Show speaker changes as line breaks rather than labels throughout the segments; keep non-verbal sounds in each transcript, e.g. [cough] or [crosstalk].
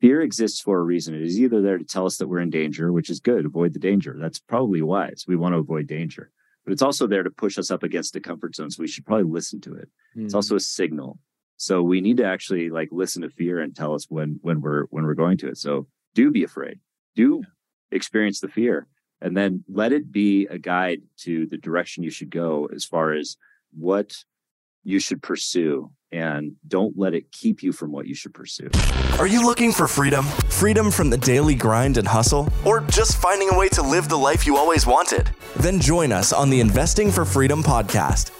fear exists for a reason. It is either there to tell us that we're in danger, which is good, avoid the danger. That's probably wise. We want to avoid danger. But it's also there to push us up against the comfort zone. So we should probably listen to it. Mm. It's also a signal. So we need to actually like listen to fear and tell us when when we're when we're going to it. So do be afraid. Do experience the fear and then let it be a guide to the direction you should go as far as what you should pursue and don't let it keep you from what you should pursue.
Are you looking for freedom? Freedom from the daily grind and hustle? Or just finding a way to live the life you always wanted? Then join us on the Investing for Freedom podcast.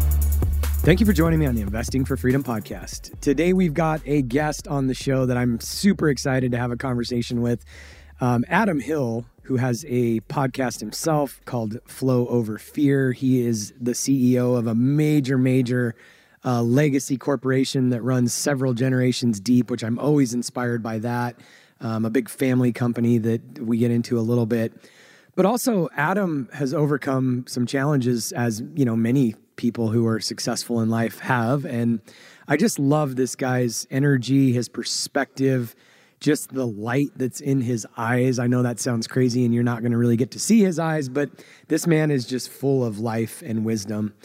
Thank you for joining me on the Investing for Freedom podcast. Today, we've got a guest on the show that I'm super excited to have a conversation with. Um, Adam Hill, who has a podcast himself called Flow Over Fear. He is the CEO of a major, major uh, legacy corporation that runs several generations deep, which I'm always inspired by that. Um, a big family company that we get into a little bit. But also, Adam has overcome some challenges, as you know, many people who are successful in life have. And I just love this guy's energy, his perspective, just the light that's in his eyes. I know that sounds crazy, and you're not going to really get to see his eyes, but this man is just full of life and wisdom.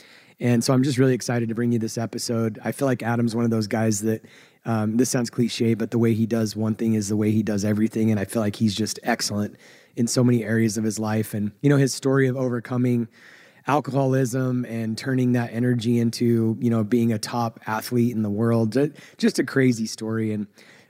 And so I'm just really excited to bring you this episode. I feel like Adam's one of those guys that um, this sounds cliche, but the way he does one thing is the way he does everything. And I feel like he's just excellent in so many areas of his life. And, you know, his story of overcoming alcoholism and turning that energy into, you know, being a top athlete in the world, just a crazy story. And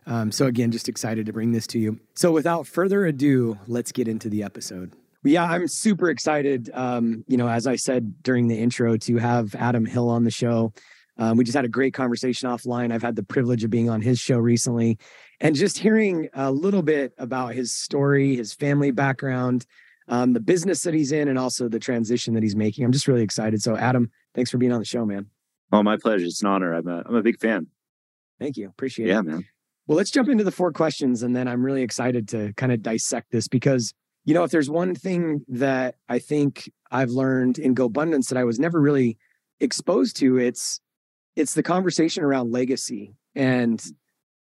um, so, again, just excited to bring this to you. So, without further ado, let's get into the episode yeah, I'm super excited. Um, you know, as I said during the intro, to have Adam Hill on the show. Um, we just had a great conversation offline. I've had the privilege of being on his show recently and just hearing a little bit about his story, his family background, um, the business that he's in, and also the transition that he's making. I'm just really excited. So, Adam, thanks for being on the show, man.
Oh, my pleasure. It's an honor. I'm a, I'm a big fan.
Thank you. Appreciate
yeah,
it.
Yeah, man.
Well, let's jump into the four questions. And then I'm really excited to kind of dissect this because you know, if there's one thing that I think I've learned in GoBundance that I was never really exposed to, it's it's the conversation around legacy. And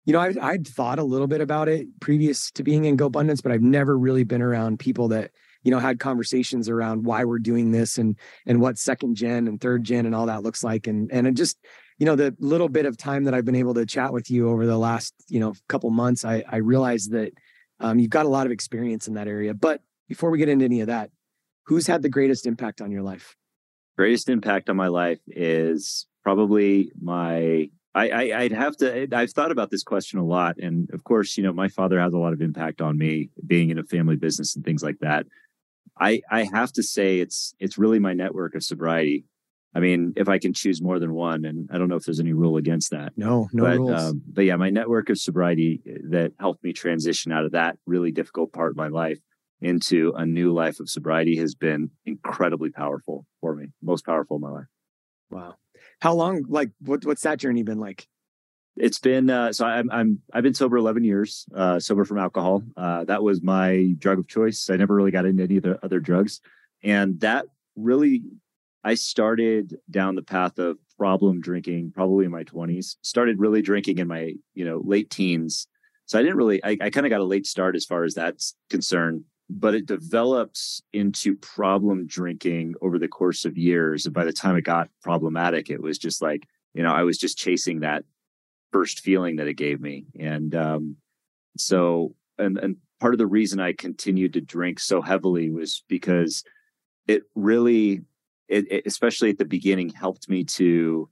you know, I, I'd thought a little bit about it previous to being in GoBundance, but I've never really been around people that you know had conversations around why we're doing this and and what second gen and third gen and all that looks like. And and it just you know the little bit of time that I've been able to chat with you over the last you know couple months, I I realized that um, you've got a lot of experience in that area. But before we get into any of that, who's had the greatest impact on your life?
Greatest impact on my life is probably my. I, I I'd have to. I've thought about this question a lot, and of course, you know, my father has a lot of impact on me, being in a family business and things like that. I I have to say it's it's really my network of sobriety. I mean, if I can choose more than one, and I don't know if there's any rule against that.
No, no
but,
rules. Um,
but yeah, my network of sobriety uh, that helped me transition out of that really difficult part of my life into a new life of sobriety has been incredibly powerful for me. Most powerful in my life.
Wow. How long? Like, what, what's that journey been like?
It's been uh, so I'm I'm I've been sober 11 years, uh, sober from alcohol. Uh, that was my drug of choice. I never really got into any of the other drugs, and that really I started down the path of problem drinking probably in my 20s. Started really drinking in my, you know, late teens. So I didn't really I, I kind of got a late start as far as that's concerned, but it developed into problem drinking over the course of years. And by the time it got problematic, it was just like, you know, I was just chasing that first feeling that it gave me. And um so and and part of the reason I continued to drink so heavily was because it really it, it, especially at the beginning, helped me to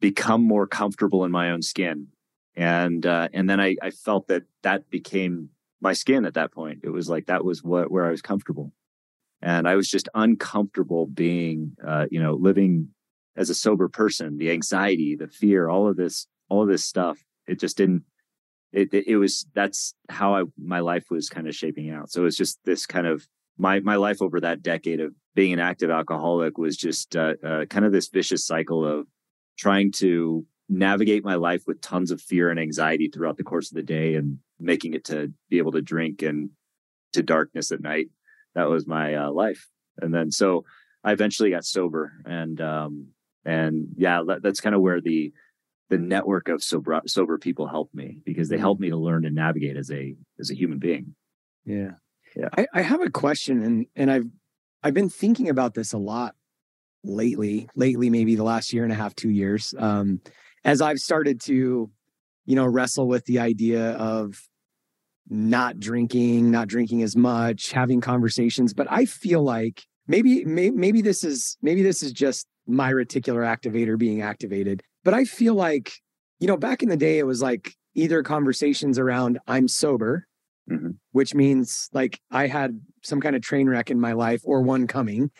become more comfortable in my own skin. And uh, and then I, I felt that that became my skin at that point. It was like that was what where I was comfortable, and I was just uncomfortable being, uh, you know, living as a sober person. The anxiety, the fear, all of this, all this stuff. It just didn't. It, it, it was that's how I my life was kind of shaping out. So it was just this kind of my my life over that decade of being an active alcoholic was just uh, uh, kind of this vicious cycle of trying to navigate my life with tons of fear and anxiety throughout the course of the day and making it to be able to drink and to darkness at night that was my uh, life and then so i eventually got sober and um and yeah that, that's kind of where the the network of sober sober people helped me because they helped me to learn to navigate as a as a human being
yeah yeah I, I have a question and and i've i've been thinking about this a lot lately lately maybe the last year and a half two years um as i've started to you know wrestle with the idea of not drinking, not drinking as much, having conversations. But I feel like maybe, maybe, maybe this is, maybe this is just my reticular activator being activated. But I feel like, you know, back in the day, it was like either conversations around I'm sober, mm-hmm. which means like I had some kind of train wreck in my life or one coming,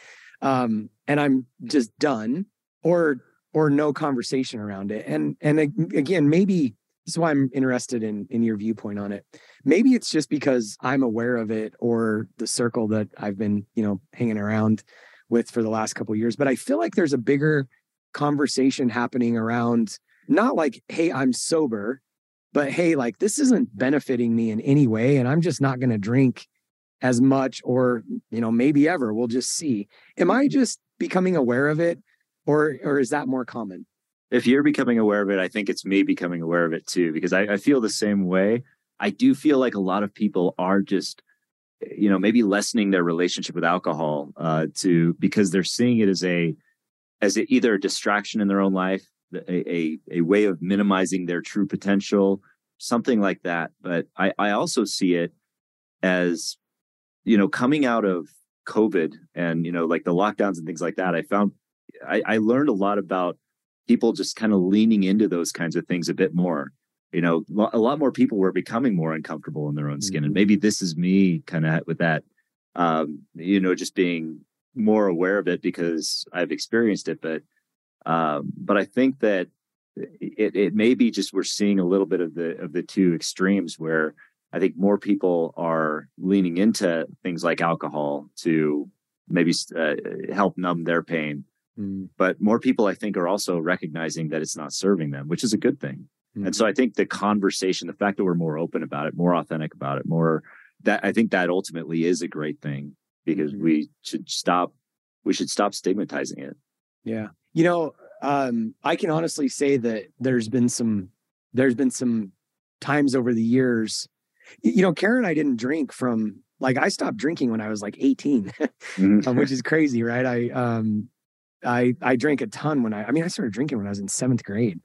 um, and I'm just done, or or no conversation around it. And and again, maybe this is why I'm interested in in your viewpoint on it. Maybe it's just because I'm aware of it or the circle that I've been, you know, hanging around with for the last couple years, but I feel like there's a bigger conversation happening around not like, hey, I'm sober, but hey, like this isn't benefiting me in any way and I'm just not going to drink as much or, you know, maybe ever. We'll just see. Am I just becoming aware of it or or is that more common?
if you're becoming aware of it, I think it's me becoming aware of it too, because I, I, feel the same way. I do feel like a lot of people are just, you know, maybe lessening their relationship with alcohol uh, to because they're seeing it as a as a, either a distraction in their own life, a, a, a way of minimizing their true potential, something like that. But I, I also see it as, you know, coming out of COVID and you know, like the lockdowns and things like that. I found I, I learned a lot about people just kind of leaning into those kinds of things a bit more you know a lot more people were becoming more uncomfortable in their own skin mm-hmm. and maybe this is me kind of with that um you know just being more aware of it because i've experienced it but um but i think that it it may be just we're seeing a little bit of the of the two extremes where i think more people are leaning into things like alcohol to maybe uh, help numb their pain Mm. But more people, I think, are also recognizing that it's not serving them, which is a good thing. Mm. And so I think the conversation, the fact that we're more open about it, more authentic about it, more that I think that ultimately is a great thing because mm. we should stop, we should stop stigmatizing it.
Yeah. You know, um, I can honestly say that there's been some, there's been some times over the years, you know, Karen and I didn't drink from like I stopped drinking when I was like 18, [laughs] mm-hmm. which is crazy, right? I um I I drank a ton when I I mean I started drinking when I was in seventh grade.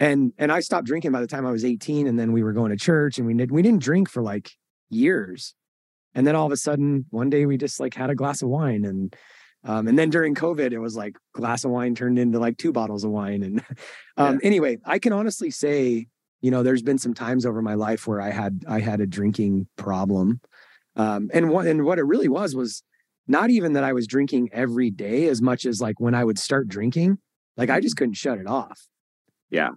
And and I stopped drinking by the time I was 18. And then we were going to church and we did we didn't drink for like years. And then all of a sudden one day we just like had a glass of wine and um, and then during COVID, it was like glass of wine turned into like two bottles of wine. And [laughs] um, yeah. anyway, I can honestly say, you know, there's been some times over my life where I had I had a drinking problem. Um, and what and what it really was was not even that I was drinking every day as much as like when I would start drinking, like I just couldn't shut it off.
Yeah.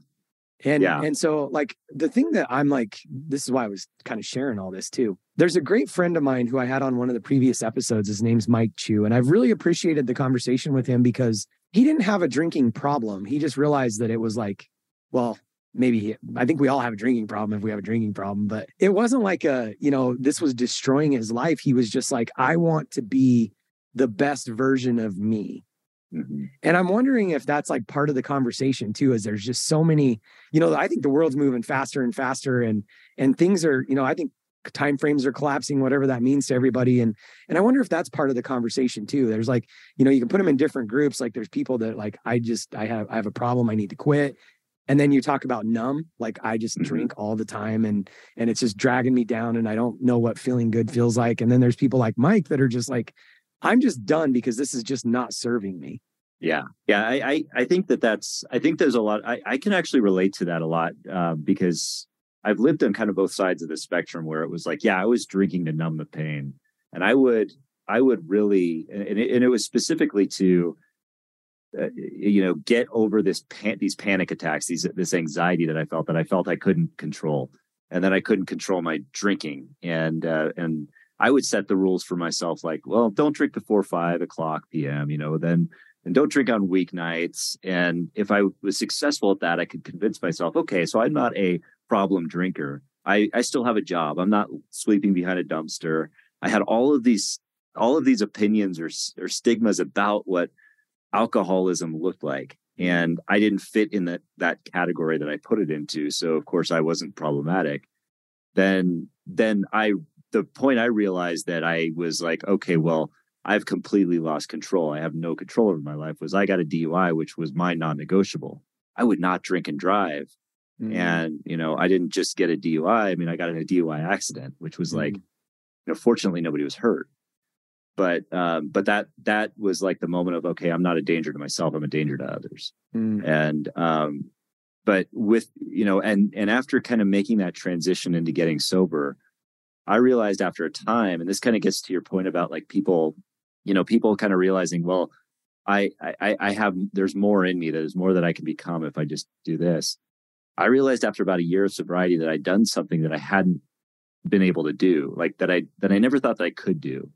And yeah. and so like the thing that I'm like, this is why I was kind of sharing all this too. There's a great friend of mine who I had on one of the previous episodes. His name's Mike Chu. And I've really appreciated the conversation with him because he didn't have a drinking problem. He just realized that it was like, well, maybe I think we all have a drinking problem if we have a drinking problem, but it wasn't like a, you know, this was destroying his life. He was just like, I want to be the best version of me. Mm-hmm. And I'm wondering if that's like part of the conversation too, is there's just so many, you know, I think the world's moving faster and faster and and things are, you know, I think time frames are collapsing, whatever that means to everybody. And and I wonder if that's part of the conversation too. There's like, you know, you can put them in different groups. Like there's people that like, I just I have I have a problem, I need to quit and then you talk about numb like i just mm-hmm. drink all the time and and it's just dragging me down and i don't know what feeling good feels like and then there's people like mike that are just like i'm just done because this is just not serving me.
Yeah yeah i i, I think that that's i think there's a lot i, I can actually relate to that a lot uh, because i've lived on kind of both sides of the spectrum where it was like yeah i was drinking to numb the pain and i would i would really and it, and it was specifically to uh, you know get over this pan- these panic attacks these this anxiety that i felt that i felt i couldn't control and then i couldn't control my drinking and uh, and I would set the rules for myself, like, well, don't drink before five o'clock p.m. You know, then and don't drink on weeknights. And if I was successful at that, I could convince myself, okay, so I'm not a problem drinker. I, I still have a job. I'm not sleeping behind a dumpster. I had all of these all of these opinions or, or stigmas about what alcoholism looked like and i didn't fit in that that category that i put it into so of course i wasn't problematic then then i the point i realized that i was like okay well i've completely lost control i have no control over my life was i got a dui which was my non-negotiable i would not drink and drive mm. and you know i didn't just get a dui i mean i got in a dui accident which was mm. like you know fortunately nobody was hurt but um, but that that was like the moment of okay, I'm not a danger to myself, I'm a danger to others. Mm. And um, but with you know, and and after kind of making that transition into getting sober, I realized after a time, and this kind of gets to your point about like people, you know, people kind of realizing, well, I I I have there's more in me, there's more that I can become if I just do this. I realized after about a year of sobriety that I'd done something that I hadn't been able to do, like that I that I never thought that I could do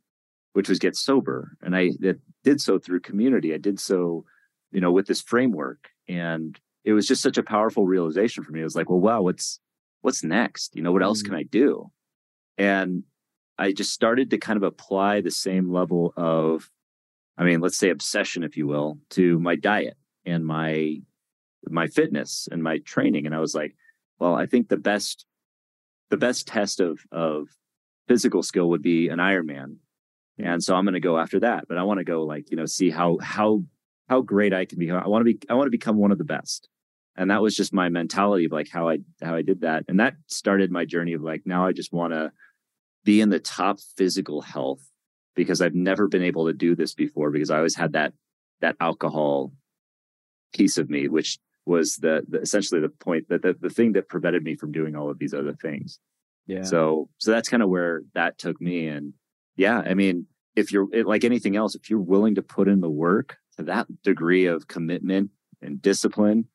which was get sober. And I that did so through community. I did so, you know, with this framework. And it was just such a powerful realization for me. It was like, well, wow, what's what's next? You know, what else can mm. I do? And I just started to kind of apply the same level of, I mean, let's say obsession, if you will, to my diet and my my fitness and my training. And I was like, well, I think the best the best test of of physical skill would be an Ironman. And so i'm going to go after that but i want to go like you know see how how how great i can be i want to be i want to become one of the best. And that was just my mentality of like how i how i did that. And that started my journey of like now i just want to be in the top physical health because i've never been able to do this before because i always had that that alcohol piece of me which was the, the essentially the point that the, the thing that prevented me from doing all of these other things yeah so so that's kind of where that took me and yeah, I mean, if you're like anything else, if you're willing to put in the work to that degree of commitment and discipline,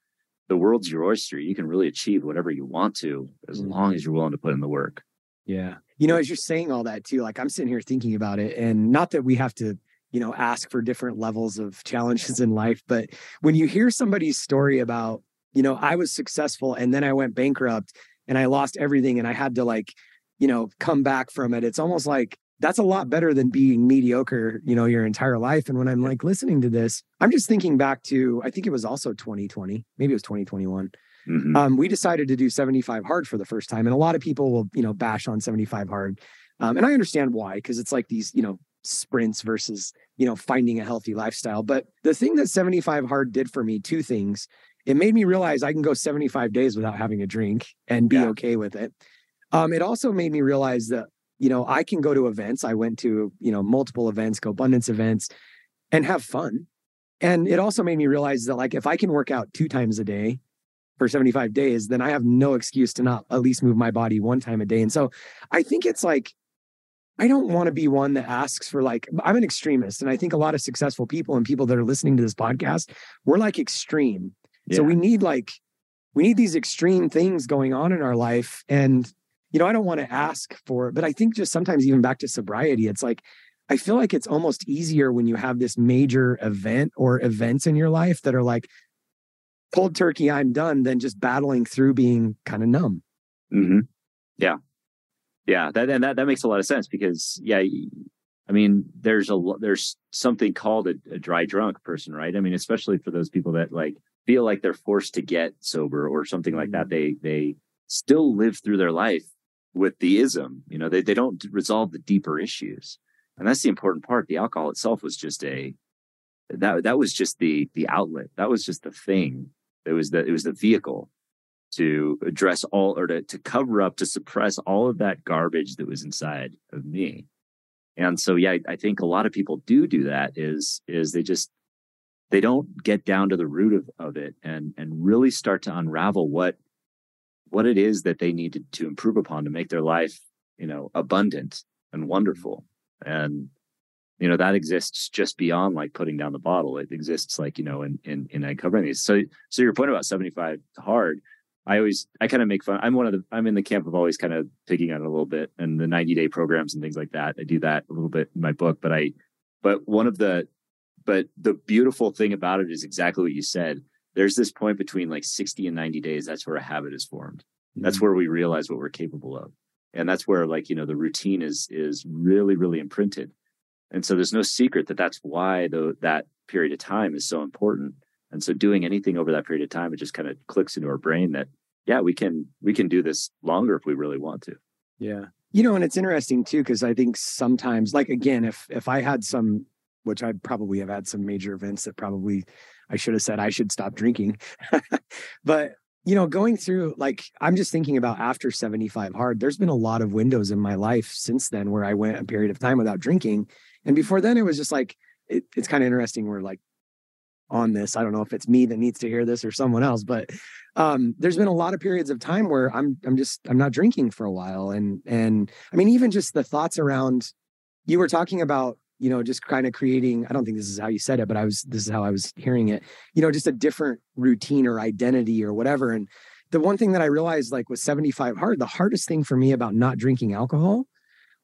the world's your oyster. You can really achieve whatever you want to as mm-hmm. long as you're willing to put in the work.
Yeah. You know, as you're saying all that too, like I'm sitting here thinking about it, and not that we have to, you know, ask for different levels of challenges in life, but when you hear somebody's story about, you know, I was successful and then I went bankrupt and I lost everything and I had to like, you know, come back from it. It's almost like that's a lot better than being mediocre, you know, your entire life. And when I'm like listening to this, I'm just thinking back to, I think it was also 2020, maybe it was 2021. Mm-hmm. Um, we decided to do 75 hard for the first time. And a lot of people will, you know, bash on 75 hard. Um, and I understand why, because it's like these, you know, sprints versus, you know, finding a healthy lifestyle. But the thing that 75 hard did for me, two things. It made me realize I can go 75 days without having a drink and be yeah. okay with it. Um, it also made me realize that you know, I can go to events. I went to, you know, multiple events, GoBundance events, and have fun. And it also made me realize that, like, if I can work out two times a day for 75 days, then I have no excuse to not at least move my body one time a day. And so I think it's like, I don't want to be one that asks for like, I'm an extremist. And I think a lot of successful people and people that are listening to this podcast, we're like extreme. Yeah. So we need like, we need these extreme things going on in our life. And you know, I don't want to ask for it, but I think just sometimes even back to sobriety, it's like I feel like it's almost easier when you have this major event or events in your life that are like cold turkey, I'm done, than just battling through being kind of numb.
Mm-hmm. Yeah, yeah, that and that that makes a lot of sense because yeah, I mean, there's a there's something called a, a dry drunk person, right? I mean, especially for those people that like feel like they're forced to get sober or something like that. Mm-hmm. They they still live through their life with the ism. You know, they, they don't resolve the deeper issues. And that's the important part. The alcohol itself was just a that that was just the the outlet. That was just the thing. It was the it was the vehicle to address all or to, to cover up, to suppress all of that garbage that was inside of me. And so yeah, I, I think a lot of people do do that is is they just they don't get down to the root of, of it and and really start to unravel what what it is that they needed to improve upon to make their life, you know, abundant and wonderful. And, you know, that exists just beyond like putting down the bottle. It exists like, you know, in, in, in uncovering these. So, so your point about 75 hard, I always I kind of make fun. I'm one of the I'm in the camp of always kind of picking on it a little bit and the 90 day programs and things like that. I do that a little bit in my book, but I but one of the but the beautiful thing about it is exactly what you said. There's this point between like 60 and 90 days. That's where a habit is formed. Mm-hmm. That's where we realize what we're capable of. And that's where like, you know, the routine is is really, really imprinted. And so there's no secret that that's why the, that period of time is so important. And so doing anything over that period of time, it just kind of clicks into our brain that, yeah, we can, we can do this longer if we really want to.
Yeah. You know, and it's interesting too, because I think sometimes, like again, if if I had some, which I'd probably have had some major events that probably I should have said I should stop drinking. [laughs] but you know, going through like I'm just thinking about after 75 hard, there's been a lot of windows in my life since then where I went a period of time without drinking. And before then it was just like it, it's kind of interesting. We're like on this. I don't know if it's me that needs to hear this or someone else, but um, there's been a lot of periods of time where I'm I'm just I'm not drinking for a while, and and I mean even just the thoughts around you were talking about you know just kind of creating i don't think this is how you said it but i was this is how i was hearing it you know just a different routine or identity or whatever and the one thing that i realized like with 75 hard the hardest thing for me about not drinking alcohol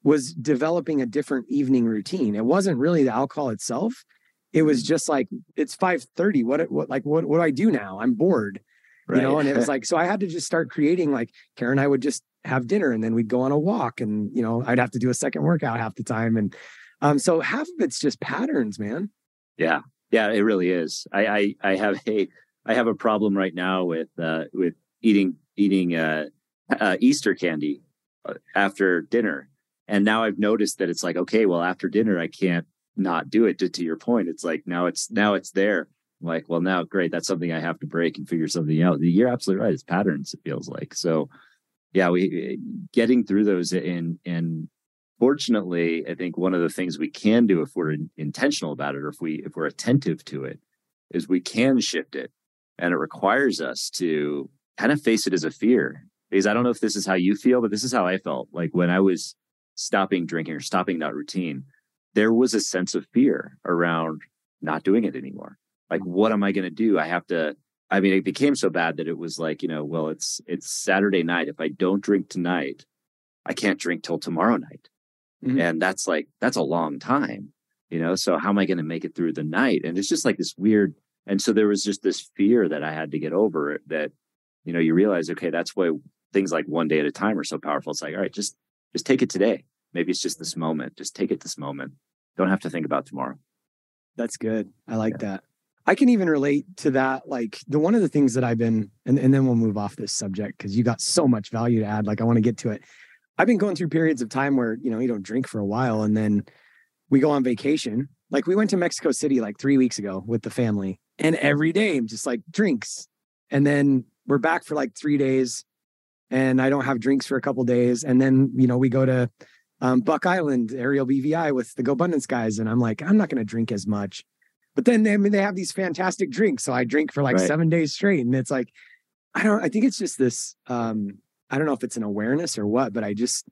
was developing a different evening routine. It wasn't really the alcohol itself. It was mm-hmm. just like it's 5:30 what what like what what do I do now? I'm bored right. you know? And it was [laughs] like so I had to just start creating like Karen and I would just have dinner and then we'd go on a walk and you know I'd have to do a second workout half the time and um so half of it's just patterns man.
Yeah. Yeah it really is. I I I have a I have a problem right now with uh with eating eating uh, uh Easter candy uh, after dinner and now I've noticed that it's like okay well after dinner I can't not do it to, to your point. It's like now it's now it's there. I'm like well now great that's something i have to break and figure something out. You're absolutely right. It's patterns it feels like. So yeah we eh, getting through those and and fortunately i think one of the things we can do if we're intentional about it or if we if we're attentive to it is we can shift it. And it requires us to kind of face it as a fear. Because i don't know if this is how you feel but this is how i felt. Like when i was stopping drinking or stopping that routine there was a sense of fear around not doing it anymore. Like, what am I going to do? I have to. I mean, it became so bad that it was like, you know, well, it's it's Saturday night. If I don't drink tonight, I can't drink till tomorrow night, mm-hmm. and that's like that's a long time, you know. So how am I going to make it through the night? And it's just like this weird. And so there was just this fear that I had to get over. That you know, you realize, okay, that's why things like one day at a time are so powerful. It's like, all right, just just take it today. Maybe it's just this moment. Just take it this moment. Don't have to think about tomorrow.
That's good. I like yeah. that. I can even relate to that. Like the one of the things that I've been, and, and then we'll move off this subject because you got so much value to add. Like I want to get to it. I've been going through periods of time where, you know, you don't drink for a while and then we go on vacation. Like we went to Mexico City like three weeks ago with the family and every day I'm just like drinks. And then we're back for like three days and I don't have drinks for a couple days. And then, you know, we go to um, Buck Island, Aerial BVI with the GoBundance guys. And I'm like, I'm not going to drink as much. But then they, I mean, they have these fantastic drinks. So I drink for like right. seven days straight. And it's like, I don't, I think it's just this, um, I don't know if it's an awareness or what, but I just,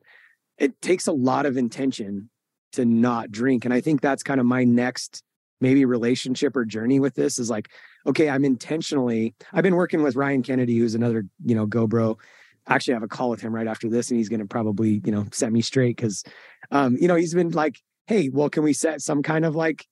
it takes a lot of intention to not drink. And I think that's kind of my next maybe relationship or journey with this is like, okay, I'm intentionally, I've been working with Ryan Kennedy, who's another, you know, GoBro actually I have a call with him right after this and he's going to probably you know set me straight because um you know he's been like hey well can we set some kind of like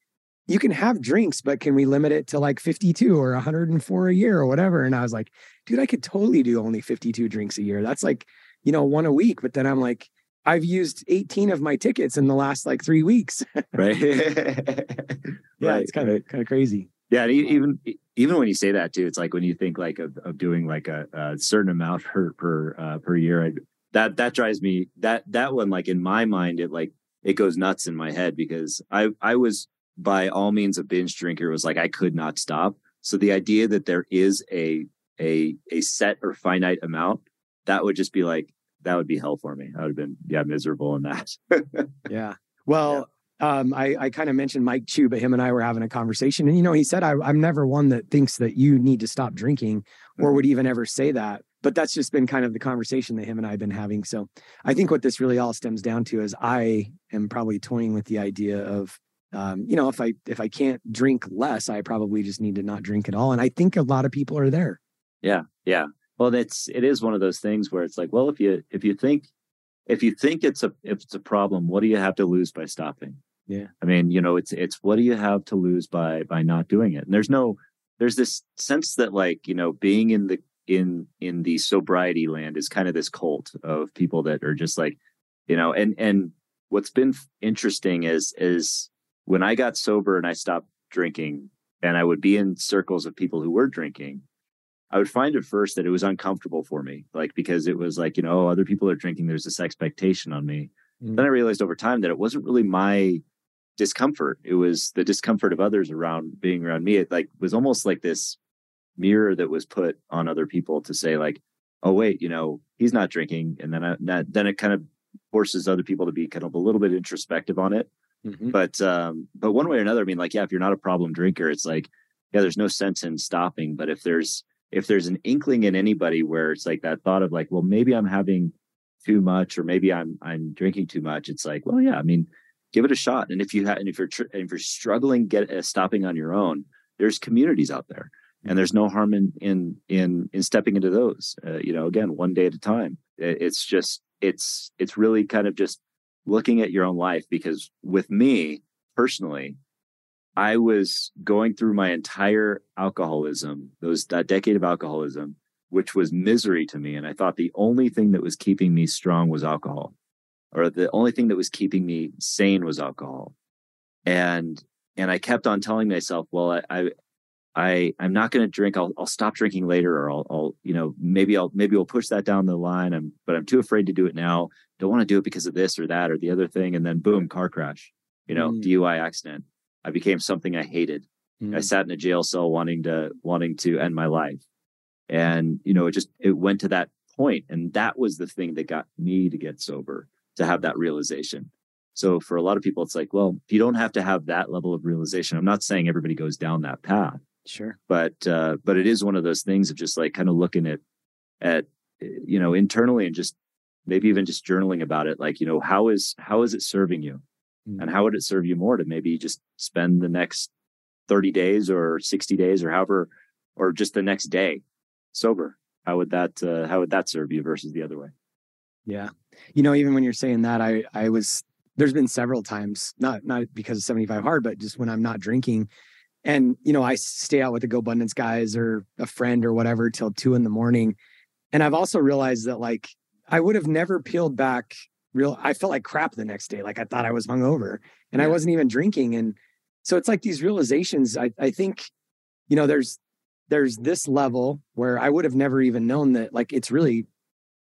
you can have drinks but can we limit it to like 52 or 104 a year or whatever? And i was like dude i could totally do only 52 drinks a year. That's like you know one a week. But then i'm like i've used 18 of my tickets in the last like three weeks. [laughs]
Right. [laughs]
Yeah right. it's kind of kind of crazy.
Yeah even even when you say that too, it's like when you think like of, of doing like a, a certain amount [laughs] per per uh, per year. I, that that drives me that that one like in my mind it like it goes nuts in my head because I I was by all means a binge drinker was like I could not stop. So the idea that there is a a a set or finite amount that would just be like that would be hell for me. I would have been yeah miserable in that. [laughs]
yeah. Well, um, I, I kind of mentioned Mike Chu, but him and I were having a conversation. And, you know, he said, I, am never one that thinks that you need to stop drinking or would even ever say that. But that's just been kind of the conversation that him and I have been having. So I think what this really all stems down to is I am probably toying with the idea of, um, you know, if I if I can't drink less, I probably just need to not drink at all. And I think a lot of people are there.
Yeah, yeah. Well, that's it is one of those things where it's like, well, if you if you think if you think it's a if it's a problem, what do you have to lose by stopping?
Yeah.
I mean, you know, it's it's what do you have to lose by by not doing it? And there's no there's this sense that like, you know, being in the in in the sobriety land is kind of this cult of people that are just like, you know, and and what's been interesting is is when I got sober and I stopped drinking and I would be in circles of people who were drinking, I would find at first that it was uncomfortable for me, like because it was like, you know, other people are drinking, there's this expectation on me. Mm. Then I realized over time that it wasn't really my discomfort. It was the discomfort of others around being around me. It like was almost like this mirror that was put on other people to say like, oh wait, you know, he's not drinking, and then I, then it kind of forces other people to be kind of a little bit introspective on it. Mm-hmm. But um, but one way or another, I mean, like yeah, if you're not a problem drinker, it's like yeah, there's no sense in stopping. But if there's if there's an inkling in anybody where it's like that thought of like, well, maybe I'm having too much, or maybe I'm I'm drinking too much, it's like, well, yeah, I mean, give it a shot. And if you have, and if you're tr- and if you're struggling get uh, stopping on your own, there's communities out there, and there's no harm in in in in stepping into those. Uh, you know, again, one day at a time. It's just it's it's really kind of just looking at your own life because with me personally, I was going through my entire alcoholism, those that decade of alcoholism, which was misery to me, and I thought the only thing that was keeping me strong was alcohol or the only thing that was keeping me sane was alcohol. And and I kept on telling myself, well, I, I I I'm not going to drink. I'll I'll stop drinking later, or I'll I'll you know maybe I'll maybe we'll push that down the line. I'm but I'm too afraid to do it now. Don't want to do it because of this or that or the other thing. And then boom, car crash. You know, mm. DUI accident. I became something I hated. Mm. I sat in a jail cell wanting to wanting to end my life, and you know it just it went to that point, and that was the thing that got me to get sober to have that realization. So for a lot of people, it's like, well, you don't have to have that level of realization. I'm not saying everybody goes down that path.
Sure.
But uh, but it is one of those things of just like kind of looking at at you know internally and just maybe even just journaling about it. Like you know how is how is it serving you, mm-hmm. and how would it serve you more to maybe just spend the next thirty days or sixty days or however or just the next day sober. How would that uh, how would that serve you versus the other way?
Yeah. You know, even when you're saying that, I I was there's been several times, not not because of 75 hard, but just when I'm not drinking. And, you know, I stay out with the GoBundance guys or a friend or whatever till two in the morning. And I've also realized that like I would have never peeled back real I felt like crap the next day. Like I thought I was hungover and yeah. I wasn't even drinking. And so it's like these realizations. I, I think, you know, there's there's this level where I would have never even known that like it's really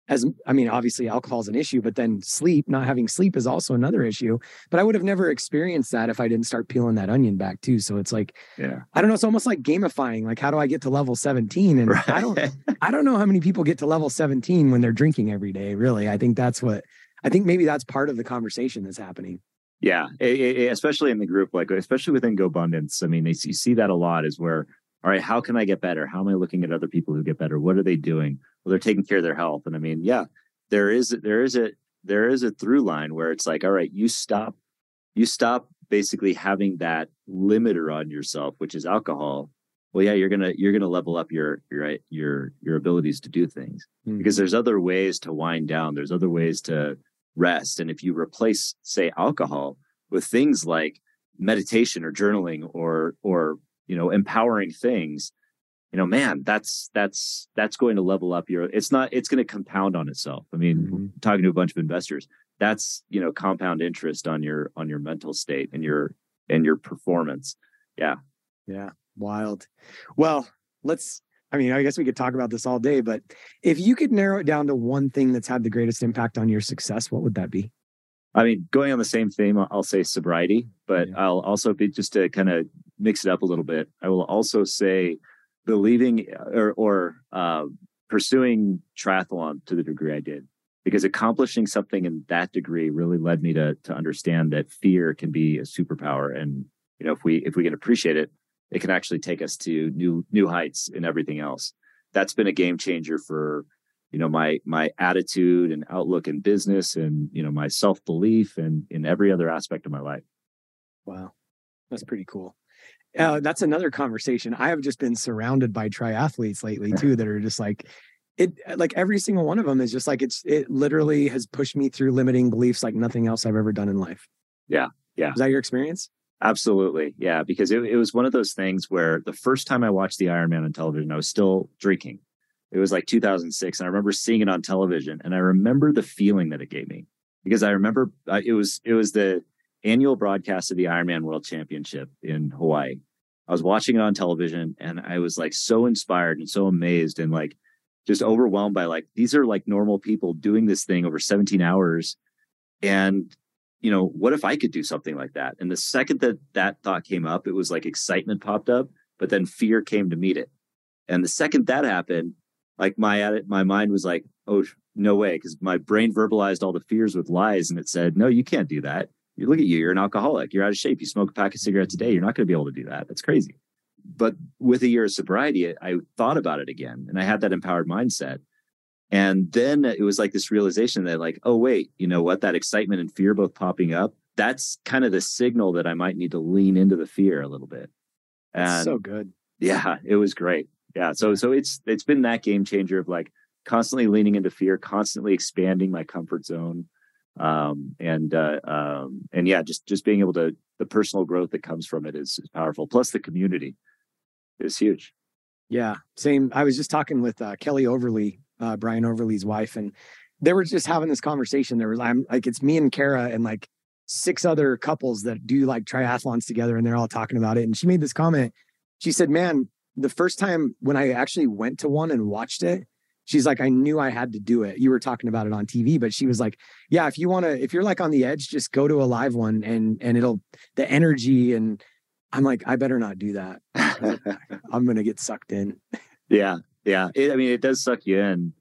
as I mean, obviously alcohol is an issue, but then sleep, not having sleep is also another issue. But I would have never experienced that if I didn't start peeling that onion back too. So it's like,
yeah,
I don't know. It's almost like gamifying. Like, how do I get to level 17? And right. I don't, I don't know how many people get to level 17 when they're drinking every day. Really, I think that's what, I think maybe that's part of the conversation that's happening.
Yeah, it, it, especially in the group, like especially within GoBundance. I mean, you see that a lot. Is where all right, how can I get better? How am I looking at other people who get better? What are they doing? Well, they're taking care of their health. And I mean, yeah, there is there is a there is a through line where it's like, all right, you stop, you stop basically having that limiter on yourself, which is alcohol. Well, yeah, you're gonna you're gonna level up your your your your abilities to do things mm-hmm. because there's other ways to wind down. There's other ways to rest, and if you replace, say, alcohol with things like meditation or journaling or or you know empowering things you know man that's that's that's going to level up your it's not it's going to compound on itself. I mean mm-hmm. talking to a bunch of investors that's you know compound interest on your on your mental state and your and your performance. Yeah.
Yeah. Wild. Well let's i mean i guess we could talk about this all day but if you could narrow it down to one thing that's had the greatest impact on your success what would that be
I mean, going on the same theme, I'll say sobriety, but yeah. I'll also be just to kind of mix it up a little bit. I will also say believing or, or uh, pursuing triathlon to the degree I did, because accomplishing something in that degree really led me to to understand that fear can be a superpower, and you know, if we if we can appreciate it, it can actually take us to new new heights in everything else. That's been a game changer for you know my my attitude and outlook in business and you know my self-belief and in every other aspect of my life
wow that's pretty cool uh, that's another conversation i have just been surrounded by triathletes lately [laughs] too that are just like it like every single one of them is just like it's it literally has pushed me through limiting beliefs like nothing else I've ever done in life.
Yeah. Yeah.
Is that your experience?
Absolutely. Yeah. Because it, it was one of those things where the first time I watched the Ironman on television, I was still drinking. It was like 2006. And I remember seeing it on television and I remember the feeling that it gave me because I remember uh, it was, it was the annual broadcast of the Ironman World Championship in Hawaii. I was watching it on television and I was like so inspired and so amazed and like just overwhelmed by like, these are like normal people doing this thing over 17 hours. And you know, what if I could do something like that? And the second that that thought came up, it was like excitement popped up, but then fear came to meet it. And the second that happened, like my my mind was like, oh no way, because my brain verbalized all the fears with lies, and it said, no, you can't do that. You look at you, you're an alcoholic, you're out of shape, you smoke a pack of cigarettes a day, you're not going to be able to do that. That's crazy. But with a year of sobriety, I thought about it again, and I had that empowered mindset. And then it was like this realization that, like, oh, wait, you know what? That excitement and fear both popping up, that's kind of the signal that I might need to lean into the fear a little bit.
And so good.
Yeah, it was great. Yeah. So, so it's, it's been that game changer of like constantly leaning into fear, constantly expanding my comfort zone. Um, and, uh, um, and yeah, just, just being able to, the personal growth that comes from it is, is powerful. Plus the community is huge.
Yeah. Same. I was just talking with uh, Kelly Overly uh, Brian Overly's wife, and they were just having this conversation. There was I'm like it's me and Kara and like six other couples that do like triathlons together, and they're all talking about it. And she made this comment. She said, "Man, the first time when I actually went to one and watched it." She's like, I knew I had to do it. You were talking about it on TV, but she was like, Yeah, if you want to, if you're like on the edge, just go to a live one and and it'll the energy and I'm like, I better not do that. [laughs] I'm gonna get sucked in.
Yeah. Yeah, it, I mean, it does suck you in,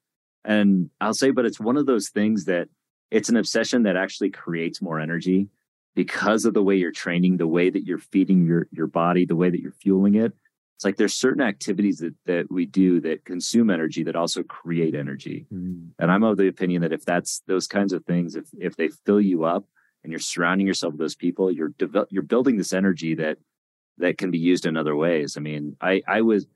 and I'll say, but it's one of those things that it's an obsession that actually creates more energy because of the way you're training, the way that you're feeding your your body, the way that you're fueling it. It's like there's certain activities that that we do that consume energy that also create energy. Mm. And I'm of the opinion that if that's those kinds of things, if if they fill you up and you're surrounding yourself with those people, you're develop you're building this energy that that can be used in other ways. I mean, I I was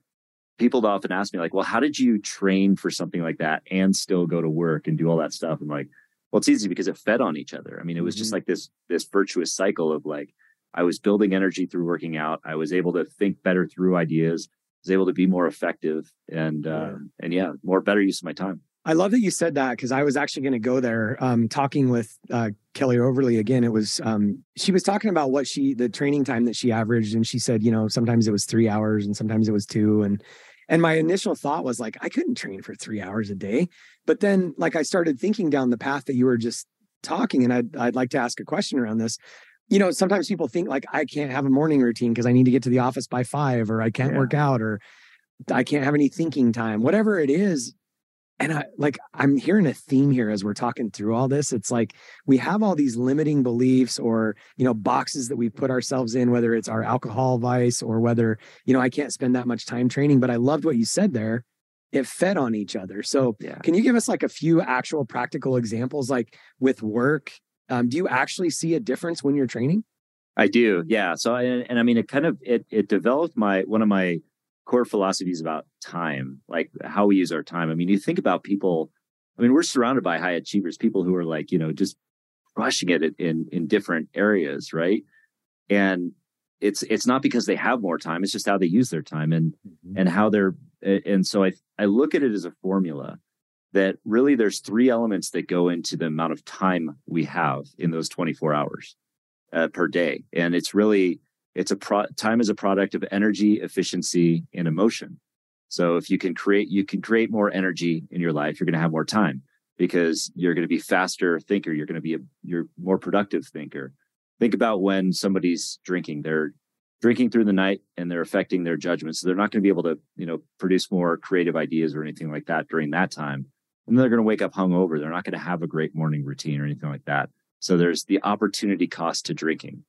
people often ask me like, well, how did you train for something like that and still go to work and do all that stuff? I'm like, well, it's easy because it fed on each other. I mean, it was mm-hmm. just like this, this virtuous cycle of like, I was building energy through working out. I was able to think better through ideas, I was able to be more effective and, uh, and yeah, more better use of my time.
I love that you said that because I was actually going to go there. Um, talking with uh, Kelly Overly again, it was um, she was talking about what she the training time that she averaged, and she said, you know, sometimes it was three hours and sometimes it was two, and and my initial thought was like, I couldn't train for three hours a day. But then, like, I started thinking down the path that you were just talking, and I'd, I'd like to ask a question around this. You know, sometimes people think like I can't have a morning routine because I need to get to the office by five, or I can't yeah. work out, or I can't have any thinking time. Whatever it is, and I like I'm hearing a theme here as we're talking through all this. It's like we have all these limiting beliefs or you know boxes that we put ourselves in, whether it's our alcohol vice or whether you know I can't spend that much time training. But I loved what you said there. It fed on each other. So yeah. can you give us like a few actual practical examples, like with work? Um, do you actually see a difference when you're training?
I do, yeah. So and, and I mean, it kind of it it developed my one of my core philosophies about time, like how we use our time. I mean, you think about people, I mean, we're surrounded by high achievers, people who are like, you know, just crushing it in in different areas, right? And it's it's not because they have more time, it's just how they use their time and mm-hmm. and how they're and so I I look at it as a formula that really there's three elements that go into the amount of time we have in those 24 hours uh, per day. And it's really it's a pro- time is a product of energy efficiency and emotion. So if you can create you can create more energy in your life you're going to have more time because you're going to be faster thinker you're going to be a you're more productive thinker. Think about when somebody's drinking. They're drinking through the night and they're affecting their judgment so they're not going to be able to you know produce more creative ideas or anything like that during that time. And they're going to wake up hungover. They're not going to have a great morning routine or anything like that. So there's the opportunity cost to drinking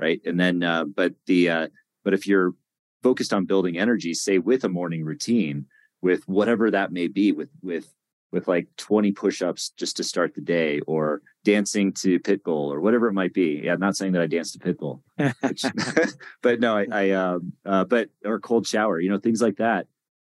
right? And then, uh, but the uh, but if you're focused on building energy, say with a morning routine, with whatever that may be, with with with like 20 push-ups just to start the day or dancing to pitbull or whatever it might be. Yeah i'm not saying that i dance to pitbull which, [laughs] [laughs] but no i, I um, uh, but or cold shower you know things like that.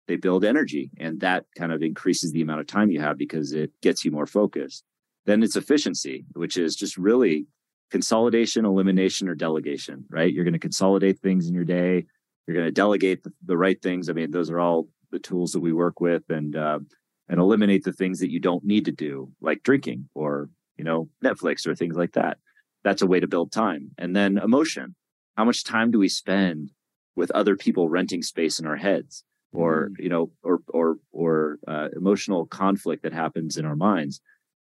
They build energy and that kind of increases the amount of time you have because it gets you more focused. Then it's efficiency which is just really consolidation elimination or delegation right? You're going to consolidate things in your day. You're going to delegate the, the, right things. I mean those are all the tools that we work with and uh, and eliminate the things that you don't need to do like drinking or you know netflix or things like that. That's a way to build time. And then emotion. How much time do we spend with other people renting space in our heads? Or mm. you know or or or uh, emotional conflict that happens in our minds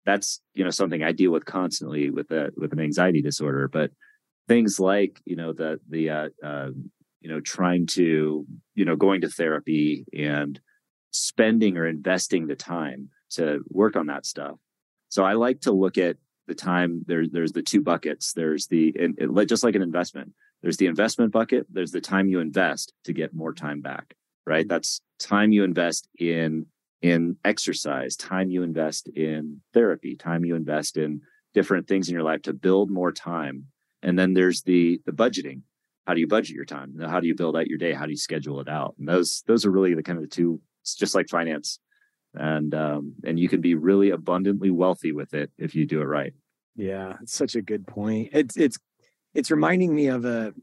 that's you know something i deal with constantly with a with an anxiety disorder but things like you know the the uh, uh, you know trying to you know going to therapy and spending or investing the time to work on that stuff. So i like to look at the time there's there's the two buckets. There's the and it, just like an investment there's the investment bucket there's the time you invest to get more time back right? That's time you invest in in exercise time you invest in therapy time you invest in different things in your life to build more time. And then there's the the budgeting. How do you budget your time? How do you build out your day? How do you schedule it out? And those those are really the kind of the two it's just like finance. And um and you can be really abundantly wealthy with it if you do it right.
Yeah it's such a good point. It's it's it's reminding me of a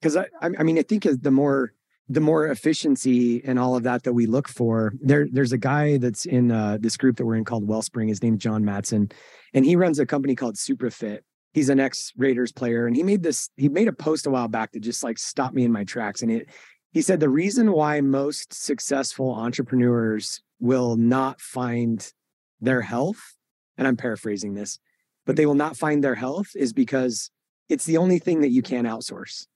because I, I mean, I think the more the more efficiency and all of that that we look for, there there's a guy that's in uh, this group that we're in called Wellspring. His name's John Matson, and he runs a company called Suprafit. He's an ex Raiders player, and he made this. He made a post a while back that just like stopped me in my tracks, and it. He said the reason why most successful entrepreneurs will not find their health, and I'm paraphrasing this, but they will not find their health is because it's the only thing that you can't outsource.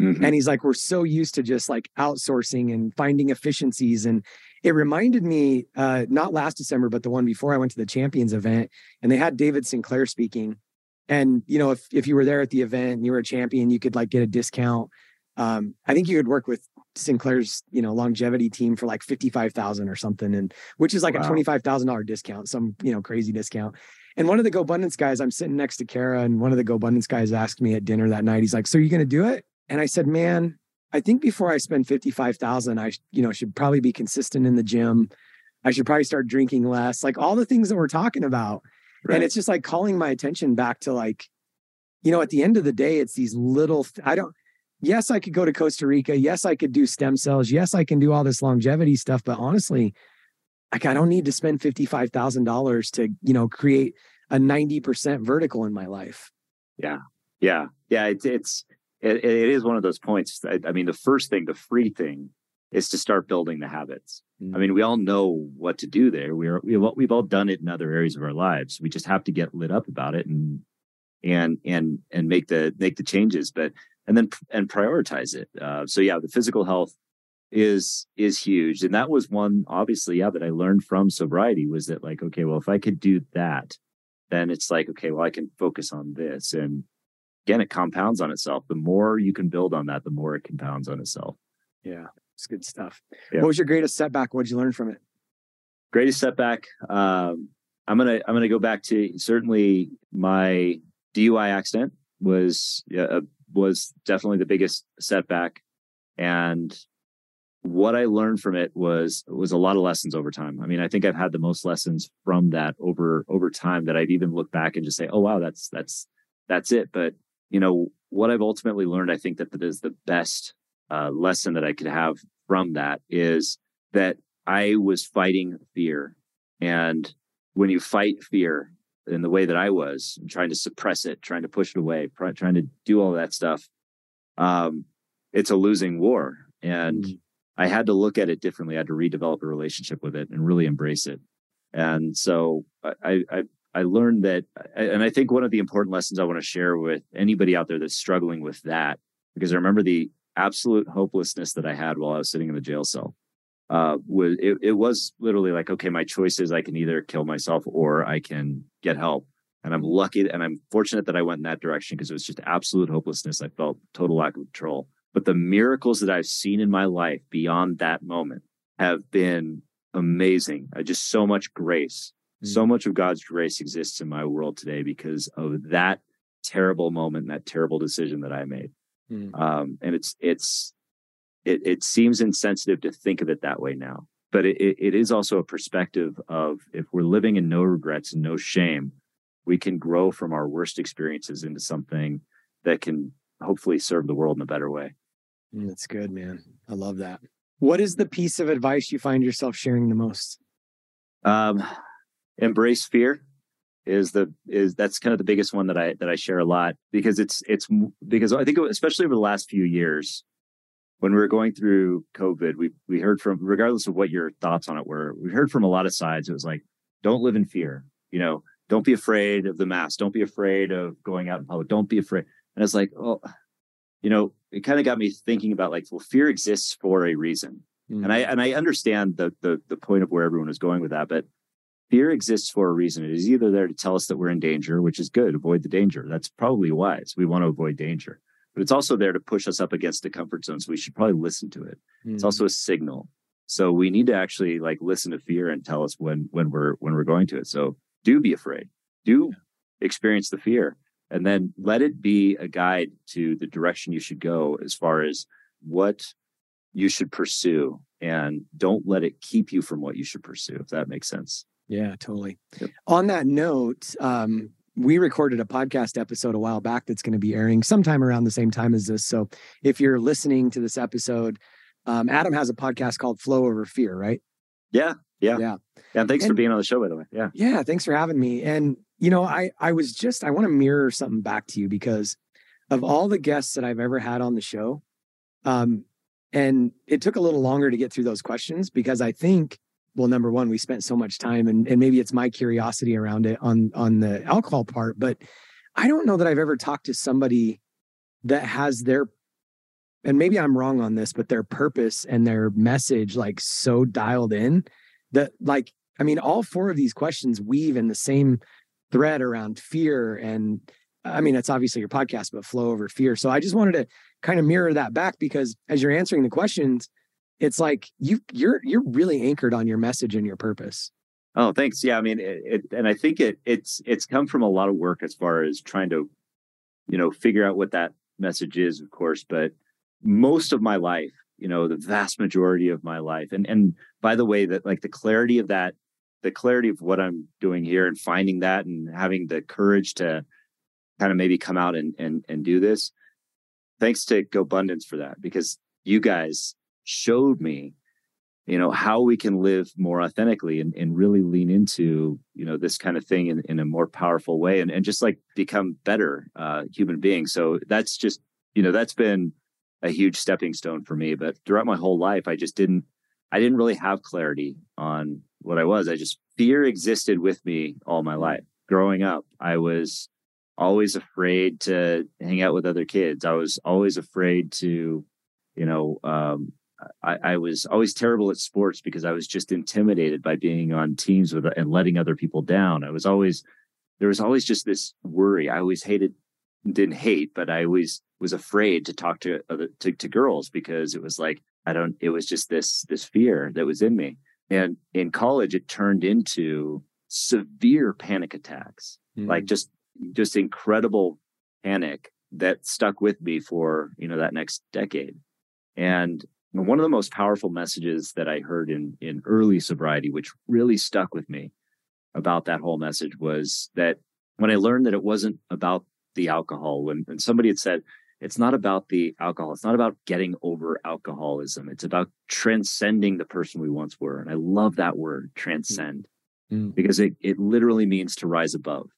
Mm-hmm. And he's like, we're so used to just like outsourcing and finding efficiencies. And it reminded me, uh, not last December, but the one before I went to the champions event and they had David Sinclair speaking. And, you know, if, if you were there at the event and you were a champion, you could like get a discount. Um, I think you could work with Sinclair's, you know, longevity team for like 55,000 or something. And which is like wow. a $25,000 discount, some, you know, crazy discount. And one of the GoBundance guys, I'm sitting next to Kara, and one of the GoBundance guys asked me at dinner that night, he's like, So are you going to do it? And I said, Man, I think before I spend 55,000, I, you know, should probably be consistent in the gym. I should probably start drinking less, like all the things that we're talking about. Right. And it's just like calling my attention back to like, you know, at the end of the day, it's these little, I don't, yes, I could go to Costa Rica. Yes, I could do stem cells. Yes, I can do all this longevity stuff. But honestly, like I don't need to spend $55,000 to, you know, create a 90% vertical in my life.
Yeah. Yeah. Yeah. It's, it's, it, it is one of those points. I, I, mean, the first thing, the free thing is to start building the habits. Mm-hmm. I mean, we all know what to do there. We're, we, we've all done it in other areas of our lives. We just have to get lit up about it and, and, and, and make the, make the changes, but, and then, and prioritize it. Uh, so yeah, the physical health is is huge and that was one obviously yeah that i learned from sobriety was that like okay well if i could do that then it's like okay well i can focus on this and again it compounds on itself the more you can build on that the more it compounds on itself
yeah it's good stuff yeah. what was your greatest setback what did you learn from it
greatest setback um, i'm gonna i'm gonna go back to certainly my dui accident was uh, was definitely the biggest setback and what I learned from it was was a lot of lessons over time. I mean, I think I've had the most lessons from that over over time that I've even looked back and just say, "Oh wow, that's that's that's it." But you know, what I've ultimately learned, I think that that is the best uh, lesson that I could have from that is that I was fighting fear, and when you fight fear in the way that I was, trying to suppress it, trying to push it away, trying to do all that stuff, um, it's a losing war, and mm-hmm I had to look at it differently. I had to redevelop a relationship with it and really embrace it. And so I, I, I learned that, and I think one of the important lessons I want to share with anybody out there that's struggling with that, because I remember the absolute hopelessness that I had while I was sitting in the jail cell. Uh, was it, it was literally like, okay, my choice is I can either kill myself or I can get help. And I'm lucky and I'm fortunate that I went in that direction because it was just absolute hopelessness. I felt total lack of control. But the miracles that I've seen in my life beyond that moment have been amazing. I just so much grace. So much of God's grace exists in my world today because of that terrible moment, that terrible decision that I made. Mm-hmm. Um, and it's it's it, it seems insensitive to think of it that way now. But it, it is also a perspective of if we're living in no regrets and no shame, we can grow from our worst experiences into something that can hopefully serve the world in a better way.
Mm, that's good, man. I love that. What is the piece of advice you find yourself sharing the most?
Um, embrace fear is the is that's kind of the biggest one that I that I share a lot because it's it's because I think especially over the last few years when we were going through COVID, we we heard from regardless of what your thoughts on it were, we heard from a lot of sides. It was like, don't live in fear. You know, don't be afraid of the mask. Don't be afraid of going out in public. Don't be afraid. And it's like, oh, you know, it kind of got me thinking about like, well, fear exists for a reason. Mm-hmm. And I and I understand the the the point of where everyone is going with that, but fear exists for a reason. It is either there to tell us that we're in danger, which is good, avoid the danger. That's probably wise. We want to avoid danger but it's also there to push us up against the comfort zone. So we should probably listen to it. Mm. It's also a signal. So we need to actually like listen to fear and tell us when when we're when we're going to it. So do be afraid. Do yeah. experience the fear and then let it be a guide to the direction you should go as far as what you should pursue and don't let it keep you from what you should pursue if that makes sense.
Yeah, totally. Yep. On that note, um, we recorded a podcast episode a while back that's going to be airing sometime around the same time as this. So if you're listening to this episode, um, Adam has a podcast called Flow Over Fear, right?
Yeah, yeah, yeah. Yeah. Thanks and, for being on the show, by the way. Yeah,
yeah. Thanks for having me. And you know, I I was just I want to mirror something back to you because of all the guests that I've ever had on the show, um, and it took a little longer to get through those questions because I think well number one we spent so much time and, and maybe it's my curiosity around it on on the alcohol part but i don't know that i've ever talked to somebody that has their and maybe i'm wrong on this but their purpose and their message like so dialed in that like i mean all four of these questions weave in the same thread around fear and i mean it's obviously your podcast but flow over fear. So i just wanted to kind of mirror that back because as you're answering the questions it's like you you're you're really anchored on your message and your purpose.
Oh thanks. Yeah i mean it, it, and i think it it's it's come from a lot of work as far as trying to you know figure out what that message is of course but most of my life you know the vast majority of my life and and by the way that like the clarity of that the clarity of what i'm doing here and finding that and having the courage to kind of maybe come out and and and do this thanks to GoBundance for that because you guys showed me you know how we can live more authentically and, and really lean into you know this kind of thing in, in a more powerful way and, and just like become better uh human beings. So that's just you know that's been a huge stepping stone for me but throughout my whole life i just didn't i didn't really have clarity on what i was. I just fear existed with me all my life. Growing up i was always afraid to hang out with other kids. I was always afraid to you know um I, I, was always terrible at sports because I was just intimidated by being on teams with and letting other people down. I was always there was always just this worry. I always hated didn't hate, but I always was afraid to talk to other to, to girls because it was like I don't it was just this this fear that was in me. And in college it turned into severe panic attacks. Mm-hmm. Like just just incredible panic that stuck with me for, you know, that next decade. And one of the most powerful messages that I heard in in early sobriety, which really stuck with me about that whole message, was that when I learned that it wasn't about the alcohol, when, when somebody had said, it's not about the alcohol, it's not about getting over alcoholism, it's about transcending the person we once were. And I love that word, transcend, mm-hmm. because it, it literally means to rise above.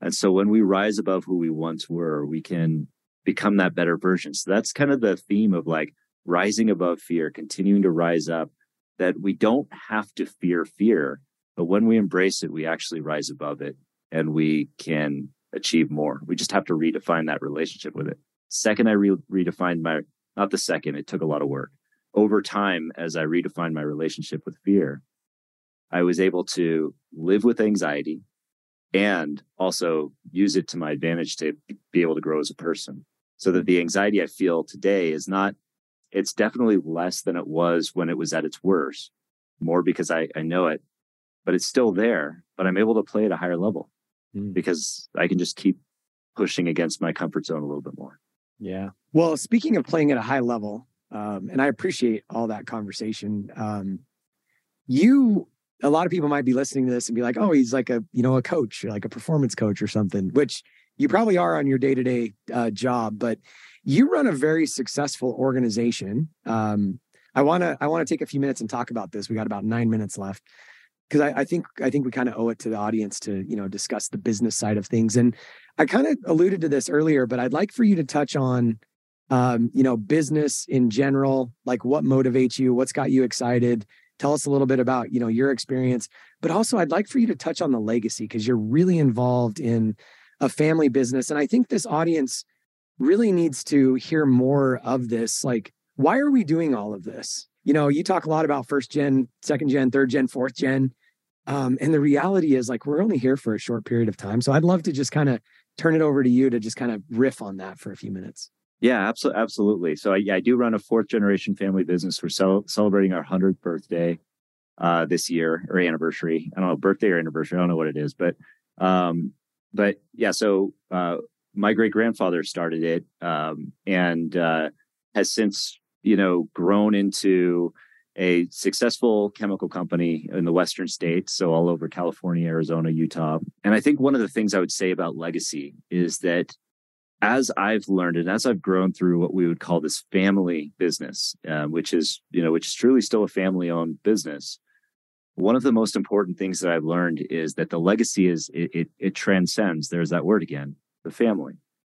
And so when we rise above who we once were, we can become that better version. So that's kind of the theme of like, rising above fear, continuing to rise up, that we don't have to fear fear, but when we embrace it, we actually rise above it and we can achieve more. We just have to redefine that relationship with it. Second, I re- redefined my, not the second, it took a lot of work. Over time, as I redefined my relationship with fear, I was able to live with anxiety and also use it to my advantage to be able to grow as a person. So that the anxiety I feel today is not it's definitely less than it was when it was at its worst, more because I, I know it, but it's still there, but I'm able to play at a higher level mm. because I can just keep pushing against my comfort zone a little bit more.
Yeah. Well, speaking of playing at a high level, Um, and I appreciate all that conversation. Um, you, a lot of people might be listening to this and be like, oh, he's like a, you know, a coach or like a performance coach or something, which you probably are on your day to day job, but you run a very successful organization. Um, I want to, I want to take a few minutes and talk about this. We got about nine minutes left because I, I, think I think we kind of owe it to the audience to you know discuss the business side of things. And I kind of alluded to this earlier, but I'd like for you to touch on um, you know business in general, like what motivates you, what's got you excited. Tell us a little bit about you know your experience, but also I'd like for you to touch on the legacy because you're really involved in a family business, and I think this audience really needs to hear more of this. Like, why are we doing all of this? you know, you talk a lot about first gen, second gen, third gen, fourth gen. Um, and the reality is like we're only here for a short period of time. So I'd love to just kind of turn it over to you to just kind of riff on that for a few minutes.
Yeah, absolutely. Absolutely. So I, I do run a fourth generation family business. We're cel- celebrating our 100th birthday uh, this year or anniversary. I don't know, birthday or anniversary. I don't know what it is, but, um, but yeah, so, uh, my great grandfather started it, um, and, uh, has since you know, grown into a successful chemical company in the western states, so all over California, Arizona, Utah. And I think one of the things I would say about legacy is that as I've learned and as I've grown through what we would call this family business, uh, which is you know which is truly still a family-owned business, one of the most important things that I've learned is that the legacy is it, it, it transcends. There's that word again, the family.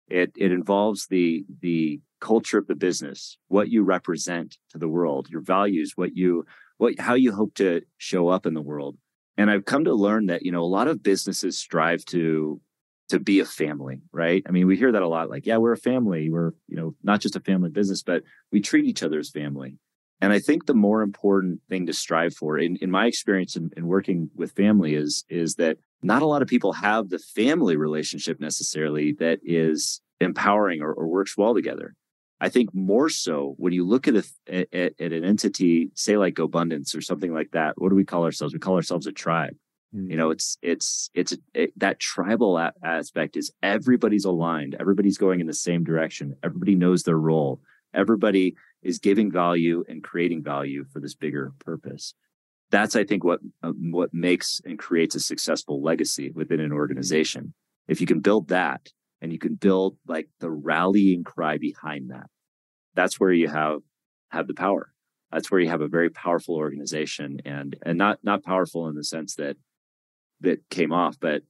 It it involves the the culture of the business, what you represent to the world, your values, what you what how you hope to show up in the world. And I've come to learn that, you know, a lot of businesses strive to to be a family, right? I mean, we hear that a lot like, yeah, we're a family. We're, you know, not just a family business, but we treat each other as family. And I think the more important thing to strive for in, in my experience in, in working with family is, is that not a lot of people have the family relationship necessarily that is empowering or, or works well together. I think more so when you look at, a, at, at an entity, say like abundance or something like that, what do we call ourselves? We call ourselves a tribe. Mm-hmm. You know, it's it's it's it, that tribal a- aspect is everybody's aligned, everybody's going in the same direction, everybody knows their role, everybody is giving value and creating value for this bigger purpose. That's I think what uh, what makes and creates a successful legacy within an organization. If you can build that, and you can build like the rallying cry behind that that's where you have have the power that's where you have a very powerful organization and and not not powerful in the sense that that came off but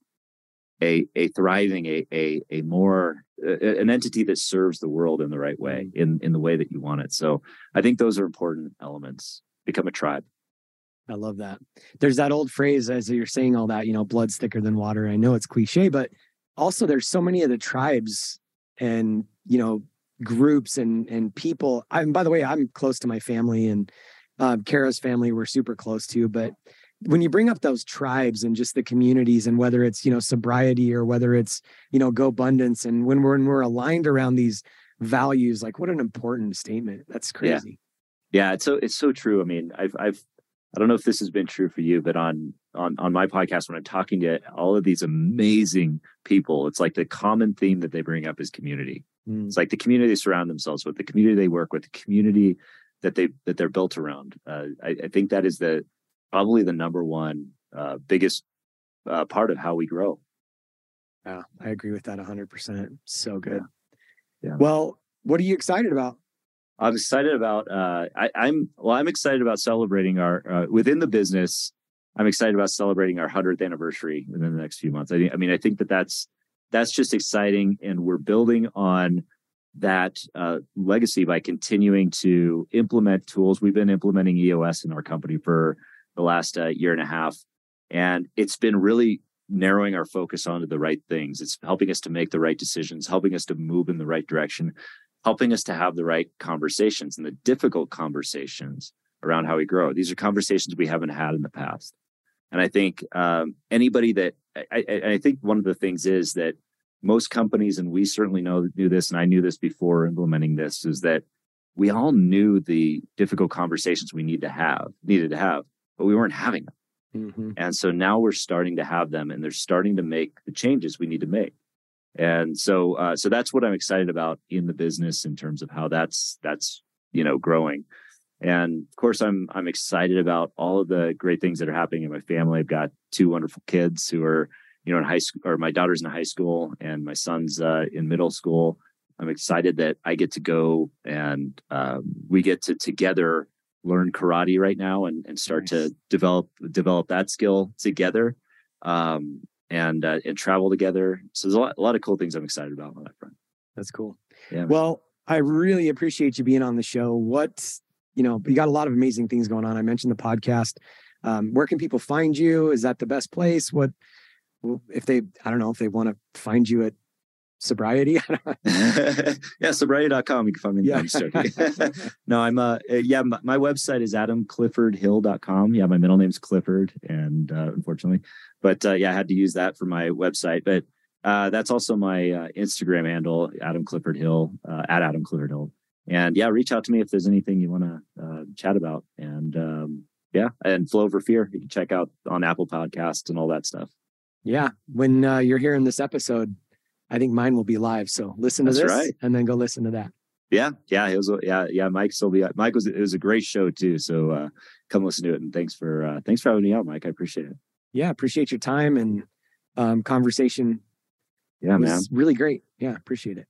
a a thriving a a, a more a, an entity that serves the world in the right way mm. in in the way that you want it so i think those are important elements become a tribe
I love that. There's that old phrase as you're saying all that, you know, blood's thicker than water. I know it's cliche, but also there's so many of the tribes and you know groups and and people I, and by the way i'm close to my family and um, kara's family we're super close to but when you bring up those tribes and just the communities and whether it's you know sobriety or whether it's you know GoBundance and when we're when we're aligned around these values like what an important statement that's crazy
yeah, yeah it's so it's so true i mean i've i've I don't know if this has been true for you, but on on on my podcast, when I'm talking to all of these amazing people, it's like the common theme that they bring up is community. Mm. It's like the community they surround themselves with, the community they work with, the community that they that they're built around. Uh, I, I, think that is the probably the number one uh, biggest uh, part of how we grow.
Yeah, I agree with that 100. percent So good. Yeah. yeah. Well, what are you excited about?
I'm excited about. Uh, I, am well. I'm excited about celebrating our uh, within the business. I'm excited about celebrating our hundredth anniversary within the next few months. I, I mean, I think that that's that's just exciting, and we're building on that uh, legacy by continuing to implement tools. We've been implementing EOS in our company for the last uh, year and a half, and it's been really narrowing our focus onto the right things. It's helping us to make the right decisions, helping us to move in the right direction, helping us to have the right conversations and the difficult conversations around how we grow. These are conversations we haven't had in the past. And I think um, anybody that I, I, I, think one of the things is that most companies, and we certainly know knew this, and I knew this before implementing this, is that we all knew the difficult conversations we need to have, needed to have, but we weren't having them. Mm-hmm. And so now we're starting to have them, and they're starting to make the changes we need to make and so uh, so that's what i'm excited about in the business in terms of how that's that's you know, growing. And of course, I'm I'm excited about all of the great things that are happening in my family. I've got two wonderful kids who are, you know, in high school, or my daughter's in high school, and my son's uh, in middle school. I'm excited that I get to go and um, we get to together learn karate right now and, and start nice. to develop develop that skill together um, and uh, and travel together. So there's a lot, a lot of cool things I'm excited about on that front.
That's cool. Yeah. Well, I really appreciate you being on the show. What you know, you got a lot of amazing things going on. I mentioned the podcast. Um, where can people find you? Is that the best place? What if they? I don't know if they want to find you at sobriety. [laughs] [laughs]
yeah, sobriety.com. You can find me. Yeah. [laughs] no, I'm, uh, uh, yeah, my, my, website is adamcliffordhill.com. Yeah, my middle name's Clifford, and uh, unfortunately, but uh, yeah, I had to use that for my website. But uh, that's also my uh, Instagram handle, Adam Clifford Hill, uh, at Adam Clifford Hill. And yeah, reach out to me if there's anything you want to uh, chat about. And um, yeah, and Flow Over Fear, you can check out on Apple Podcasts and all that stuff.
Yeah. When uh, you're hearing this episode, I think mine will be live. So listen to That's this right. and then go listen to that.
Yeah, yeah, it was yeah, yeah. Mike still be Mike was it was a great show too. So uh, come listen to it and thanks for uh, thanks for having me out, Mike. I appreciate it.
Yeah, appreciate your time and um, conversation.
Yeah, man,
really great. Yeah, appreciate it.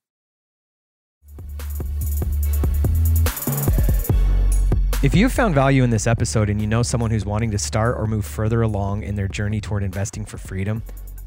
If you found value in this episode and you know someone who's wanting to start or move further along in their journey toward investing for freedom